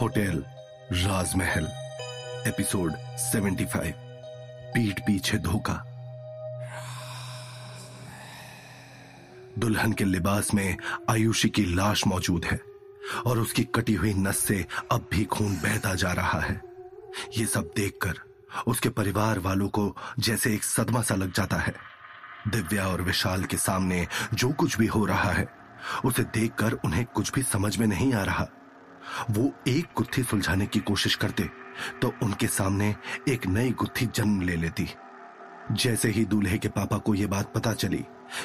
Hotel राजमहल, episode 75 पीठ पीछे धोखा। दुल्हन के लिबास में आयुषी की लाश मौजूद है और उसकी कटी हुई नस से अब भी खून बहता जा रहा है। ये सब देखकर उसके परिवार वालों को जैसे एक सदमा सा लग जाता है। दिव्या और विशाल के सामने जो कुछ भी हो रहा है, उसे देखकर उन्हें कुछ भी समझ में नहीं आ रहा। वो एक गुत्थी सुलझाने की कोशिश करते तो उनके सामने एक नई गुत्थी जन्म ले लेती। जैसे ही दूल्हे के पापा को यह बात पता चली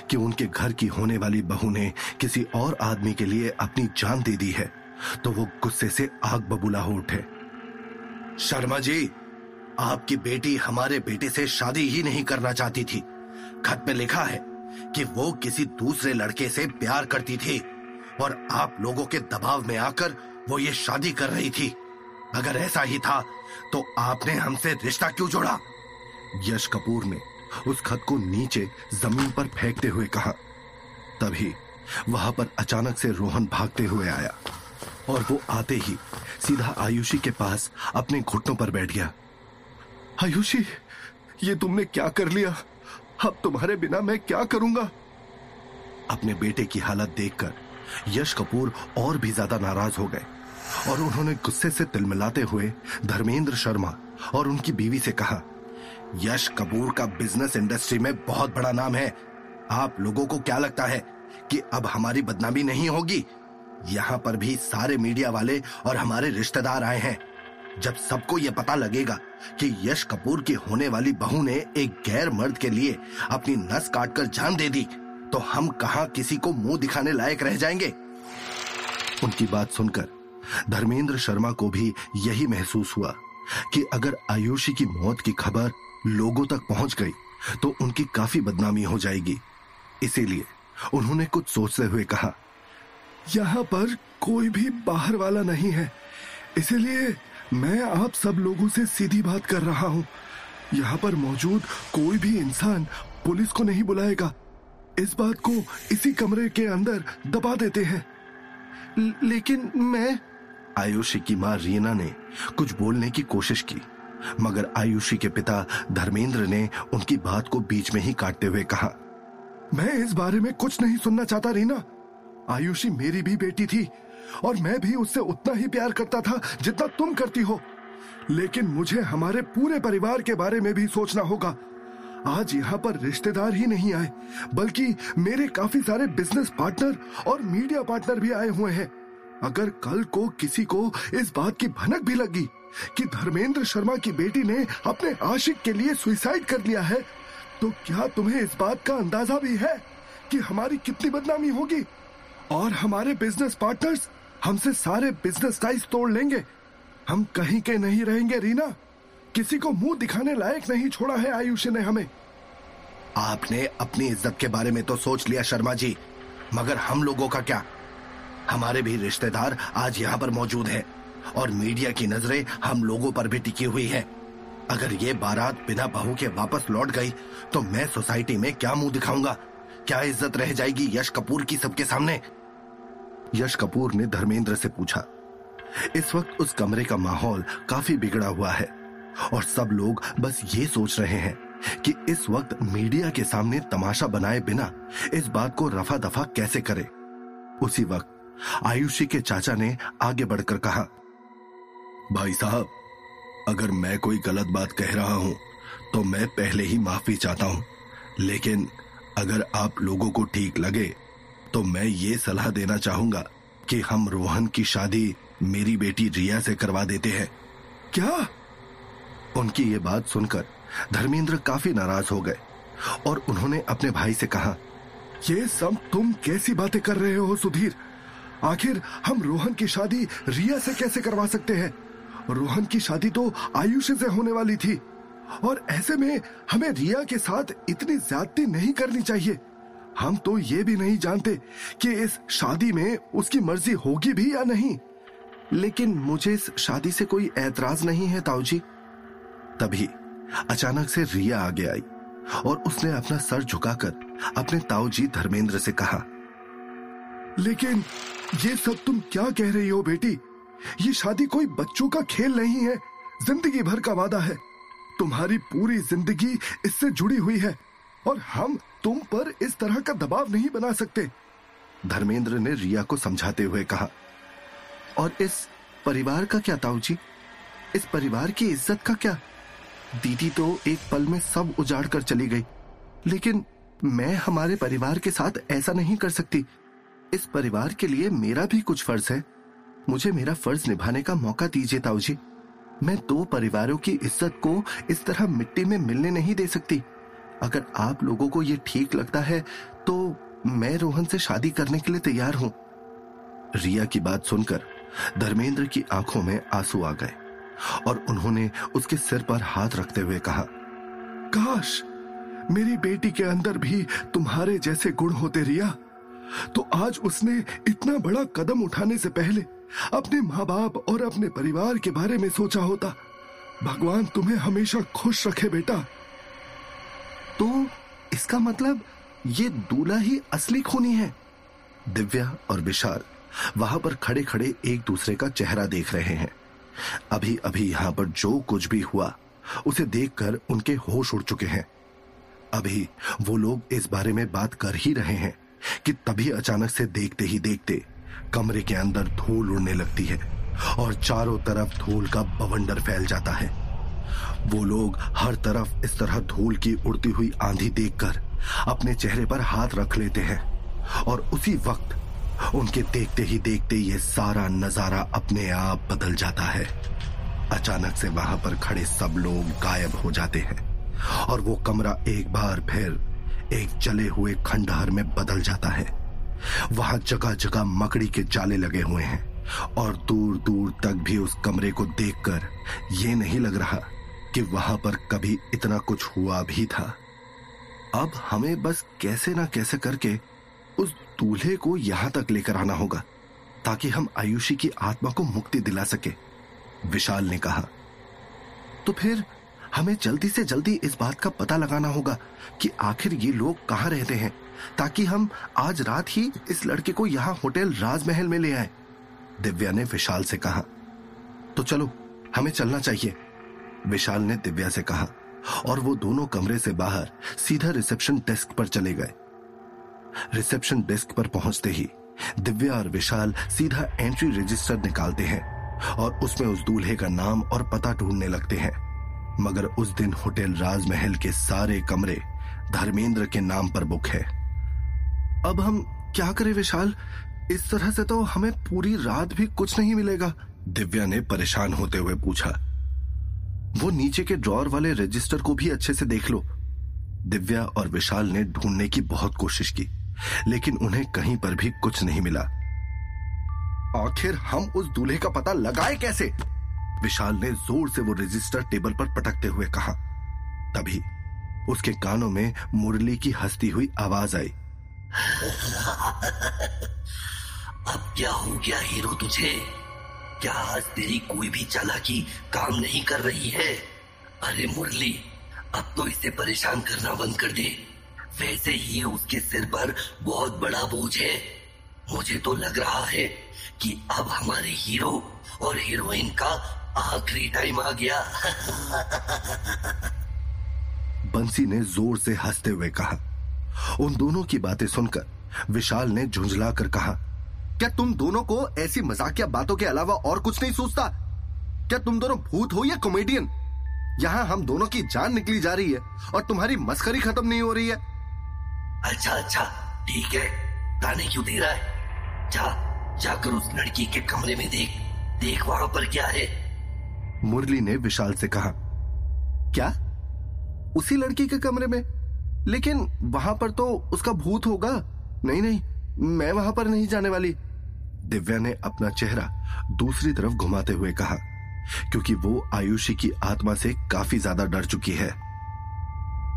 कि उनके घर की होने वाली बहू ने किसी और आदमी के लिए अपनी जान दे दी है तो वो गुस्से से आग बबूला हो उठे। शर्मा जी, आपकी बेटी हमारे बेटे से शादी ही नहीं करना चाहती थी। खत में लिखा है कि वो किसी दूसरे लड़के से प्यार करती थी और आप लोगों के दबाव में आकर वो ये शादी कर रही थी। अगर ऐसा ही था तो आपने हमसे रिश्ता क्यों जोड़ा? यश कपूर ने उस खत को नीचे ज़मीन पर फेंकते हुए कहा। तभी वहाँ पर अचानक से रोहन भागते हुए आया और वो आते ही सीधा आयुषी के पास अपने घुटनों पर बैठ गया। आयुषी, ये तुमने क्या कर लिया? अब तुम्हारे बिना मैं क्या करूँगा? अपने बेटे की हालत देखकर यश कपूर और भी ज़्यादा नाराज़ हो गए। और उन्होंने गुस्से से तिलमिलाते हुए धर्मेंद्र शर्मा और उनकी बीवी से कहा, यश कपूर का बिज़नेस इंडस्ट्री में बहुत बड़ा नाम है। आप लोगों को क्या लगता है कि अब हमारी बदनामी नहीं होगी? यहाँ पर भी सारे मीडिया वाले और हमारे रिश्तेदार आए हैं। जब सबको यह पता लगेगा कि यश कपूर की होने वाली बहू ने एक गैर मर्द के लिए अपनी नस काटकर जान दे दी तो हम कहा किसी को मुँह दिखाने लायक रह जाएँगे? उनकी बात सुनकर धर्मेंद्र शर्मा को भी यही महसूस हुआ कि अगर आयुषी की मौत की खबर लोगों तक पहुँच गई तो उनकी काफ़ी बदनामी हो जाएगी। इसीलिए उन्होंने कुछ सोचते हुए कहा, यहाँ पर कोई भी बाहर वाला नहीं है। इसलिए मैं आप सब लोगों से सीधी बात कर रहा हूँ। यहाँ पर मौजूद कोई भी इंसान पुलिस को नहीं बुलाएगा। इस बात को इसी कमरे के अंदर दबा देते हैं। लेकिन मैं आयुषी की माँ रीना ने कुछ बोलने की कोशिश की, मगर आयुषी के पिता धर्मेंद्र ने उनकी बात को बीच में ही काटते हुए कहा, मैं इस बारे में कुछ नहीं सुनना चाहता रीना। आयुषी मेरी भी बेटी थी, और मैं भी उससे उतना ही प्यार करता था जितना तुम करती हो। लेकिन मुझे हमारे पूरे परिवार के बारे में भी सोचना होगा। आज यहाँ पर रिश्तेदार ही नहीं आए, बल्कि मेरे काफ़ी सारे बिज़नेस पार्टनर और मीडिया पार्टनर भी आए हुए हैं। अगर कल को किसी को इस बात की भनक भी लगी कि धर्मेंद्र शर्मा की बेटी ने अपने आशिक के लिए सुइसाइड कर लिया है तो क्या तुम्हें इस बात का अंदाज़ा भी है कि हमारी कितनी बदनामी होगी? और हमारे बिज़नेस पार्टनर्स हमसे सारे बिज़नेस टाइज तोड़ लेंगे। हम कहीं के नहीं रहेंगे, रीना। किसी को मुँह दिखाने लायक नहीं छोड़ा है आयुष ने हमें। आपने अपनी इज़्ज़त के बारे में तो सोच लिया, शर्मा जी। मगर हम लोगों का क्या? हमारे भी रिश्तेदार आज यहाँ पर मौजूद है और मीडिया की नज़रें हम लोगों पर भी टिकी हुई है। अगर ये बारात बिना बहू के वापस लौट गई तो मैं सोसाइटी में क्या मुँह दिखाऊँगा? क्या इज़्ज़त रह जाएगी यश कपूर की सबके सामने? यश कपूर ने धर्मेंद्र से पूछा, इस वक्त उस कमरे का माहौल काफ़ी बिगड़ा हुआ है। और सब लोग बस ये सोच रहे हैं कि इस वक्त मीडिया के सामने तमाशा बनाए बिना इस बात को रफा दफ़ा कैसे करे। उसी वक्त आयुषी के चाचा ने आगे बढ़कर कहा, भाई साहब, अगर मैं कोई गलत बात कह रहा हूँ तो मैं पहले ही माफ़ी चाहता हूँ। लेकिन अगर आप लोगों को ठीक लगे तो मैं ये सलाह देना चाहूँगा कि हम रोहन की शादी मेरी बेटी रिया से करवा देते हैं। क्या? उनकी ये बात सुनकर धर्मेंद्र काफ़ी नाराज़ हो गए और उन्होंने अपने भाई से कहा, ये सब तुम कैसी बातें कर रहे हो सुधीर? आखिर हम रोहन की शादी रिया से कैसे करवा सकते हैं? रोहन की शादी तो आयुष से होने वाली थी और ऐसे में हमें रिया के साथ इतनी ज्यादती नहीं करनी चाहिए। हम तो ये भी नहीं जानते कि इस शादी में उसकी मर्ज़ी होगी भी या नहीं। लेकिन मुझे इस शादी से कोई ऐतराज नहीं है ताऊजी। तभी अचानक से रिया आगे आई और उसने अपना सर झुकाकर अपने ताऊजी धर्मेंद्र से कहा, लेकिन ये सब तुम क्या कह रही हो बेटी? ये शादी कोई बच्चों का खेल नहीं है। ज़िंदगी भर का वादा है। तुम्हारी पूरी ज़िंदगी इससे जुड़ी हुई है और हम तुम पर इस तरह का दबाव नहीं बना सकते। धर्मेंद्र ने रिया को समझाते हुए कहा, और इस परिवार का क्या ताऊ जी इस परिवार की इज़्ज़त का क्या दीदी तो एक पल में सब उजाड़ कर चली गई। लेकिन मैं हमारे परिवार के साथ ऐसा नहीं कर सकती। इस परिवार के लिए मेरा भी कुछ फ़र्ज़ है। मुझे मेरा फ़र्ज़ निभाने का मौका दीजिए ताऊ जी मैं दो परिवारों की इज़्ज़त को इस तरह मिट्टी में मिलने नहीं दे सकती। अगर आप लोगों को ये ठीक लगता है तो मैं रोहन से शादी करने के लिए तैयार हूँ। रिया की बात सुनकर धर्मेंद्र की आँखों में आँसू आ गए। और उन्होंने उसके सिर पर हाथ रखते हुए कहा, काश मेरी बेटी के अंदर भी तुम्हारे जैसे गुण होते रिया तो आज उसने इतना बड़ा कदम उठाने से पहले अपने माँ बाप और अपने परिवार के बारे में सोचा होता। भगवान तुम्हें हमेशा खुश रखे बेटा। तो इसका मतलब ये दूल्हा ही असली खूनी है? दिव्या और विशाल वहाँ पर खड़े खड़े एक दूसरे का चेहरा देख रहे हैं। अभी अभी यहाँ पर जो कुछ भी हुआ, उसे देखकर उनके होश उड़ चुके हैं। अभी वो लोग इस बारे में बात कर ही रहे हैं कि तभी अचानक से देखते ही देखते कमरे के अंदर धूल उड़ने लगती है और चारों तरफ़ धूल का बवंडर फैल जाता है। वो लोग हर तरफ़ इस तरह धूल की उड़ती हुई आंधी देखकर अपने चेहरे पर हाथ रख लेते हैं और उसी वक्त उनके देखते ही देखते ये सारा नज़ारा अपने आप बदल जाता है। अचानक से वहाँ पर खड़े सब लोग गायब हो जाते हैं और वो कमरा एक बार फिर एक जले हुए खंडहर में बदल जाता है। वहाँ जगह जगह मकड़ी के जाले लगे हुए हैं और दूर दूर तक भी उस कमरे को देखकर ये नहीं लग रहा कि वहाँ पर कभी इतना कुछ हुआ भी था। अब हमें बस कैसे ना कैसे करके उस दूल्हे को यहाँ तक लेकर आना होगा, ताकि हम आयुषी की आत्मा को मुक्ति दिला सके, विशाल ने कहा। तो फिर हमें जल्दी से जल्दी इस बात का पता लगाना होगा कि आखिर ये लोग कहाँ रहते हैं, ताकि हम आज रात ही इस लड़के को यहाँ होटल राजमहल में ले आए, दिव्या ने विशाल से कहा। तो चलो, हमें चलना चाहिए, विशाल ने दिव्या से कहा, और वो दोनों कमरे से बाहर सीधा रिसेप्शन डेस्क पर चले गए। रिसेप्शन डेस्क पर पहुँचते ही दिव्या और विशाल सीधा एंट्री रजिस्टर निकालते हैं और उसमें उस दूल्हे का नाम और पता ढूँढने लगते हैं। मगर उस दिन होटल राजमहल के सारे कमरे धर्मेंद्र के नाम पर बुक है। अब हम क्या करें विशाल? इस तरह से तो हमें पूरी रात भी कुछ नहीं मिलेगा, दिव्या ने परेशान होते हुए पूछा। वो नीचे के ड्रॉर वाले रजिस्टर को भी अच्छे से देख लो। दिव्या और विशाल ने ढूँढने की बहुत कोशिश की। लेकिन उन्हें कहीं पर भी कुछ नहीं मिला। आखिर हम उस दूल्हे का पता लगाए कैसे? विशाल ने ज़ोर से वो रजिस्टर टेबल पर पटकते हुए कहा। तभी उसके कानों में मुरली की हंसती हुई आवाज़ आई। अब क्या हो गया हीरो तुझे? क्या आज तेरी कोई भी चालाकी काम नहीं कर रही है? अरे मुरली, अब तो इसे परेशान करना बंद कर दे। वैसे ही उसके सिर पर बहुत बड़ा बोझ है। मुझे तो लग रहा है कि अब हमारे हीरो और हीरोइन का आखिरी टाइम आ गया। बंसी ने ज़ोर से हँसते हुए कहा। उन दोनों की बातें सुनकर विशाल ने झुंझला कर कहा, क्या तुम दोनों को ऐसी मजाकिया बातों के अलावा और कुछ नहीं सोचता? क्या तुम दोनों भूत हो या कॉमेडियन यहाँ हम दोनों की जान निकली जा रही है और तुम्हारी मस्करी खत्म नहीं हो रही है। अच्छा अच्छा ठीक है। ताने क्यों दे रहा है? जा, जाकर उस लड़की के कमरे में देख। देख वहाँ पर क्या है। मुरली ने विशाल से कहा, क्या? उसी लड़की के कमरे में? लेकिन वहाँ पर तो उसका भूत होगा। नहीं नहीं, मैं वहाँ पर नहीं जाने वाली। दिव्या ने अपना चेहरा दूसरी तरफ़ घुमाते हुए कहा, क्योंकि वो आयुषी की आत्मा से काफ़ी ज़्यादा डर चुकी है।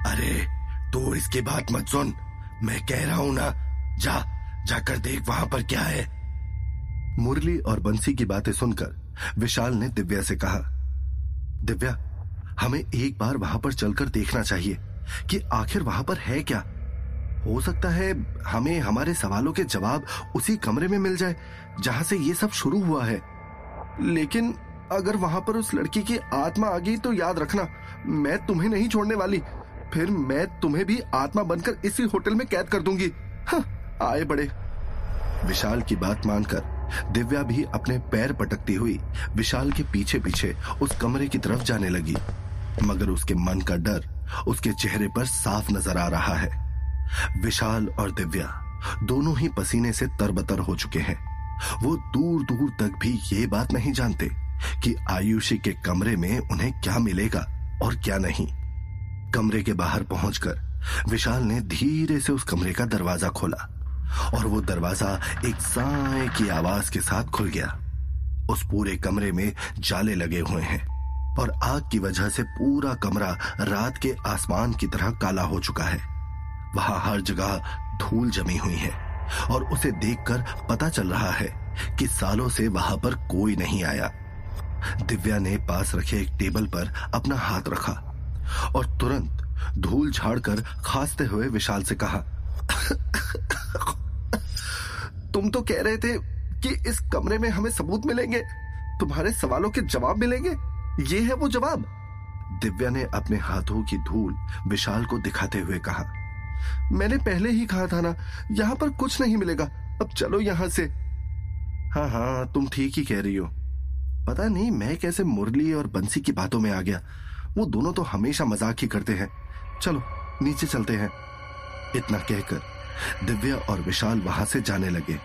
अरे तो इसकी बात मत सुन। मैं कह रहा हूँ ना, जा, जाकर देख वहाँ पर क्या है। मुरली और बंसी की बातें सुनकर विशाल ने दिव्या से कहा, दिव्या, हमें एक बार वहाँ पर चलकर देखना चाहिए कि आखिर वहाँ पर है क्या। हो सकता है हमें हमारे सवालों के जवाब उसी कमरे में मिल जाए, जहाँ से ये सब शुरू हुआ है। लेकिन अगर वहाँ पर उस लड़की की आत्मा आ गई तो याद रखना, मैं तुम्हें नहीं छोड़ने वाली। फिर मैं तुम्हें भी आत्मा बनकर इसी होटल में कैद कर दूँगी। हाँ, आए बड़े। विशाल की बात मानकर दिव्या भी अपने पैर पटकती हुई विशाल के पीछे पीछे उस कमरे की तरफ़ जाने लगी। मगर उसके मन का डर उसके चेहरे पर साफ़ नज़र आ रहा है। विशाल और दिव्या दोनों ही पसीने से तरबतर हो चुके हैं। वो दूर दूर तक भी ये बात नहीं जानते कि आयुषी के कमरे में उन्हें क्या मिलेगा और क्या नहीं। कमरे के बाहर पहुंचकर विशाल ने धीरे से उस कमरे का दरवाज़ा खोला और वो दरवाज़ा एक साए की आवाज़ के साथ खुल गया। उस पूरे कमरे में जाले लगे हुए हैं और आग की वजह से पूरा कमरा रात के आसमान की तरह काला हो चुका है। वहाँ हर जगह धूल जमी हुई है और उसे देखकर पता चल रहा है कि सालों से वहाँ पर कोई नहीं आया। दिव्या ने पास रखे एक टेबल पर अपना हाथ रखा और तुरंत धूल झाड़कर खांसते हुए विशाल से कहा, तुम तो कह रहे थे कि इस कमरे में हमें सबूत मिलेंगे। तुम्हारे सवालों के जवाब मिलेंगे। ये है वो जवाब। दिव्या ने अपने हाथों की धूल विशाल को दिखाते हुए कहा, मैंने पहले ही कहा था ना, यहाँ पर कुछ नहीं मिलेगा। अब चलो यहाँ से। हाँ हाँ तुम ठीक ही कह रही हो। पता नहीं मैं कैसे मुरली और बंसी की बातों में आ गया। वो दोनों तो हमेशा मज़ाक ही करते हैं। चलो, नीचे चलते हैं। इतना कहकर दिव्या और विशाल वहाँ से जाने लगे।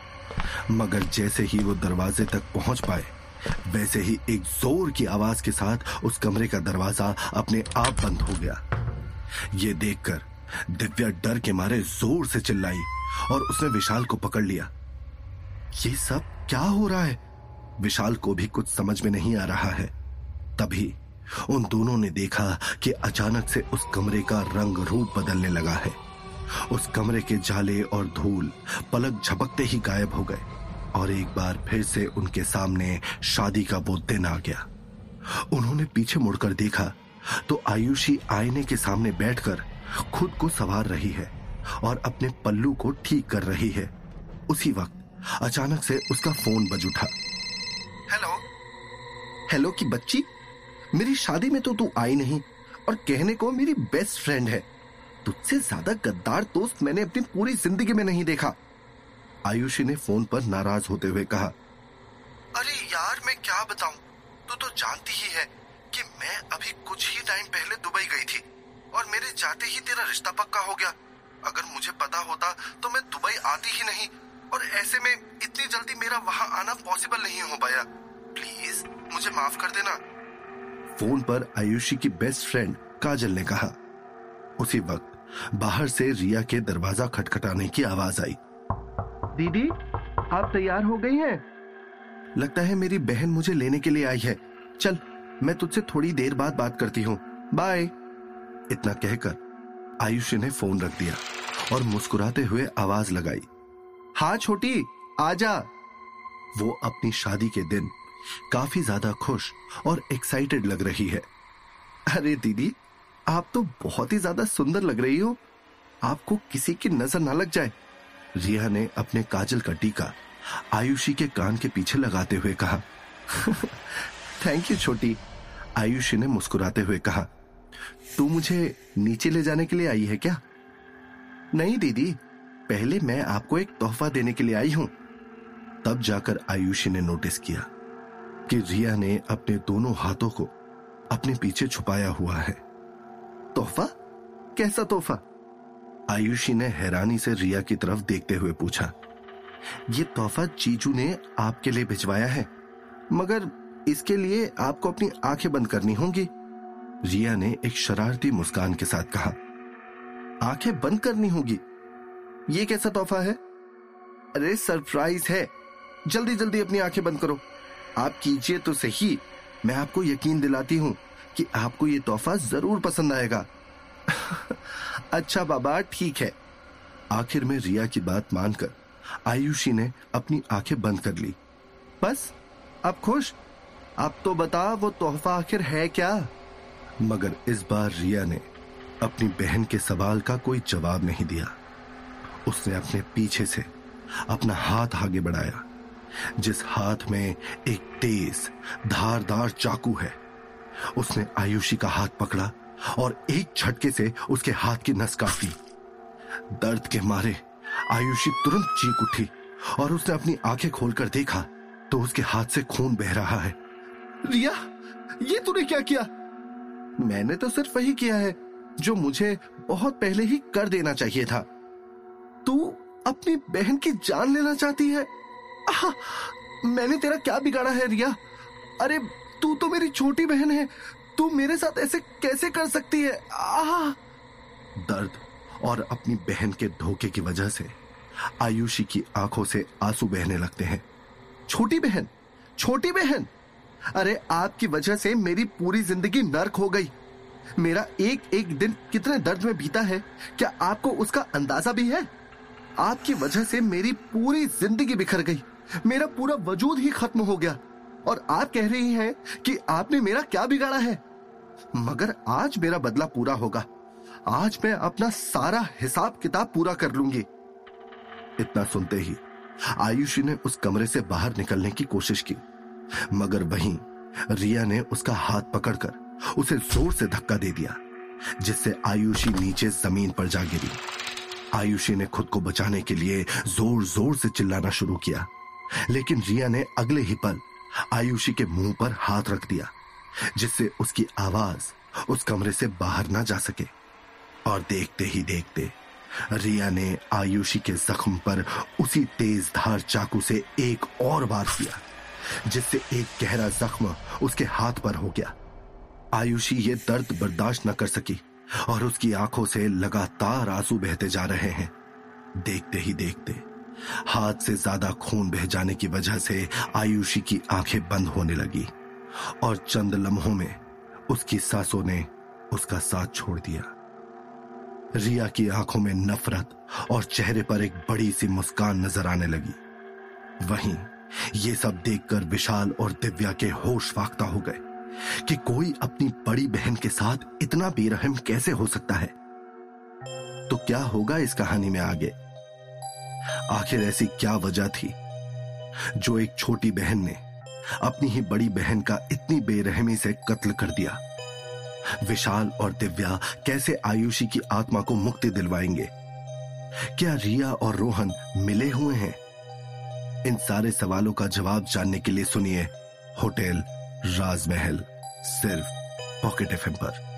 मगर जैसे ही वो दरवाजे तक पहुँच पाए, वैसे ही एक ज़ोर की आवाज़ के साथ उस कमरे का दरवाज़ा अपने आप बंद हो गया। ये देखकर दिव्या डर के मारे ज़ोर से चिल्लाई और उसने विशाल को पकड़ लिया। ये सब क्या हो रहा है? विशाल को भी कुछ समझ में नहीं आ रहा है। तभी उन दोनों ने देखा कि अचानक से उस कमरे का रंग रूप बदलने लगा है। उस कमरे के जाले और धूल पलक झपकते ही गायब हो गए और एक बार फिर से उनके सामने शादी का बोध दिन आ गया। उन्होंने पीछे मुड़कर देखा तो आयुषी आईने के सामने बैठकर खुद को संवार रही है और अपने पल्लू को ठीक कर रही है। उसी वक्त अचानक से उसका फ़ोन बज उठा। हेलो? हेलो की बच्ची? मेरी शादी में तो तू आई नहीं, और कहने को मेरी बेस्ट फ्रेंड है। तुझसे ज़्यादा गद्दार दोस्त मैंने अपनी पूरी ज़िंदगी में नहीं देखा। आयुषी ने फ़ोन पर नाराज़ होते हुए कहा, अरे यार, मैं क्या बताऊँ? तू तो जानती ही है कि मैं अभी कुछ ही टाइम पहले दुबई गई थी, और मेरे जाते ही तेरा रिश्ता पक्का हो गया। अगर मुझे पता होता तो मैं दुबई आती ही नहीं, और ऐसे में इतनी जल्दी मेरा वहाँ आना पॉसिबल नहीं हो पाया। प्लीज़ मुझे माफ़ कर देना। फ़ोन पर आयुषी की बेस्ट फ्रेंड काजल ने कहा। उसी वक्त बाहर से रिया के दरवाज़ा खटखटाने की आवाज़ आई। दीदी आप तैयार हो गई हैं? लगता है मेरी बहन मुझे लेने के लिए आई है। चल मैं तुझसे थोड़ी देर बाद बात करती हूँ। बाय। इतना कहकर आयुषी ने फ़ोन रख दिया और मुस्कुराते हुए आवाज़ लगाई। हाँ छोटी आजा वो अपनी शादी के दिन काफ़ी ज़्यादा खुश और एक्साइटेड लग रही है। अरे दीदी, आप तो बहुत ही ज़्यादा सुंदर लग रही हो। आपको किसी की नज़र ना लग जाए। रिया ने अपने काजल का टीका आयुषी के कान के पीछे लगाते हुए कहा। थैंक यू छोटी। आयुषी ने मुस्कुराते हुए कहा, तू मुझे नीचे ले जाने के लिए आई है क्या? नहीं दीदी, पहले मैं आपको एक तोहफा देने के लिए आई हूँ। तब जाकर आयुषी ने नोटिस किया कि रिया ने अपने दोनों हाथों को अपने पीछे छुपाया हुआ है। तोहफा? कैसा तोहफा? आयुषी ने हैरानी से रिया की तरफ़ देखते हुए पूछा, ये तोहफा जीजू ने आपके लिए भिजवाया है? मगर इसके लिए आपको अपनी आँखें बंद करनी होंगी? रिया ने एक शरारती मुस्कान के साथ कहा, आँखें बंद करनी होगी? ये कैसा तोहफा है? अरे, सरप्राइज़ है। जल्दी जल्दी अपनी आँखें बंद करो। आप कीजिए तो सही। मैं आपको यकीन दिलाती हूँ कि आपको ये तोहफा ज़रूर पसंद आएगा। अच्छा बाबा, ठीक है। आखिर में रिया की बात मानकर आयुषी ने अपनी आँखें बंद कर ली। बस अब खुश? अब तो बता वो तोहफा आखिर है क्या? मगर इस बार रिया ने अपनी बहन के सवाल का कोई जवाब नहीं दिया। उसने अपने पीछे से अपना हाथ आगे बढ़ाया। जिस हाथ में एक तेज, धारदार चाकू है, उसने आयुषी का हाथ पकड़ा और एक झटके से उसके हाथ की नस काट। दी दर्द के मारे आयुषी तुरंत चीख उठी और उसने अपनी आँखें खोलकर देखा तो उसके हाथ से खून बह रहा है। रिया, ये तूने क्या किया? मैंने तो सिर्फ़ वही किया है जो मुझे बहुत पहले ही कर देना चाहिए था। तू अपनी बहन की जान लेना चाहती है? मैंने तेरा क्या बिगाड़ा है, रिया? अरे, तू तो मेरी छोटी बहन है। तू मेरे साथ ऐसे कैसे कर सकती है? आह! दर्द और अपनी बहन के धोखे की वजह से आयुषी की आँखों से आँसू बहने लगते हैं। छोटी बहन छोटी बहन! अरे, आपकी वजह से मेरी पूरी ज़िंदगी नर्क हो गई। मेरा एक एक दिन कितने दर्द में बीता है? क्या आपको उसका अंदाज़ा भी है? आपकी वजह से मेरी पूरी ज़िंदगी बिखर गई। मेरा पूरा वजूद ही खत्म हो गया और आप कह रही हैं कि आपने मेरा क्या बिगाड़ा है? मगर आज मेरा बदला पूरा होगा। आज मैं अपना सारा हिसाब किताब पूरा कर लूँगी। इतना सुनते ही आयुषी ने उस कमरे से बाहर निकलने की कोशिश की। मगर वहीं रिया ने उसका हाथ पकड़कर उसे ज़ोर से धक्का दे दिया, जिससे आयुषी नीचे ज़मीन पर जा गिरी। आयुषी ने खुद को बचाने के लिए ज़ोर ज़ोर से चिल्लाना शुरू किया। लेकिन रिया ने अगले ही पल आयुषी के मुँह पर हाथ रख दिया, जिससे उसकी आवाज़ उस कमरे से बाहर ना जा सके। और देखते ही देखते रिया ने आयुषी के जख्म पर उसी तेज धार चाकू से एक और बार किया, जिससे एक गहरा जख्म उसके हाथ पर हो गया। आयुषी ये दर्द बर्दाश्त न कर सकी और उसकी आँखों से लगातार आँसू बहते जा रहे हैं। देखते ही देखते हाथ से ज़्यादा खून बह जाने की वजह से आयुषी की आँखें बंद होने लगी और चंद लम्हों में उसकी सासों ने उसका साथ छोड़ दिया। रिया की आँखों में नफरत और चेहरे पर एक बड़ी सी मुस्कान नज़र आने लगी। वहीं ये सब देखकर विशाल और दिव्या के होश फाख्ता हो गए कि कोई अपनी बड़ी बहन के साथ इतना बेरहम कैसे हो सकता है? तो क्या होगा इस कहानी में आगे? आखिर ऐसी क्या वजह थी? जो एक छोटी बहन ने अपनी ही बड़ी बहन का इतनी बेरहमी से कत्ल कर दिया। विशाल और दिव्या कैसे आयुषी की आत्मा को मुक्ति दिलवाएँगे? क्या रिया और रोहन मिले हुए हैं? इन सारे सवालों का जवाब जानने के लिए सुनिए होटल राजमहल, सिर्फ़ पॉकेट एफ़ पर।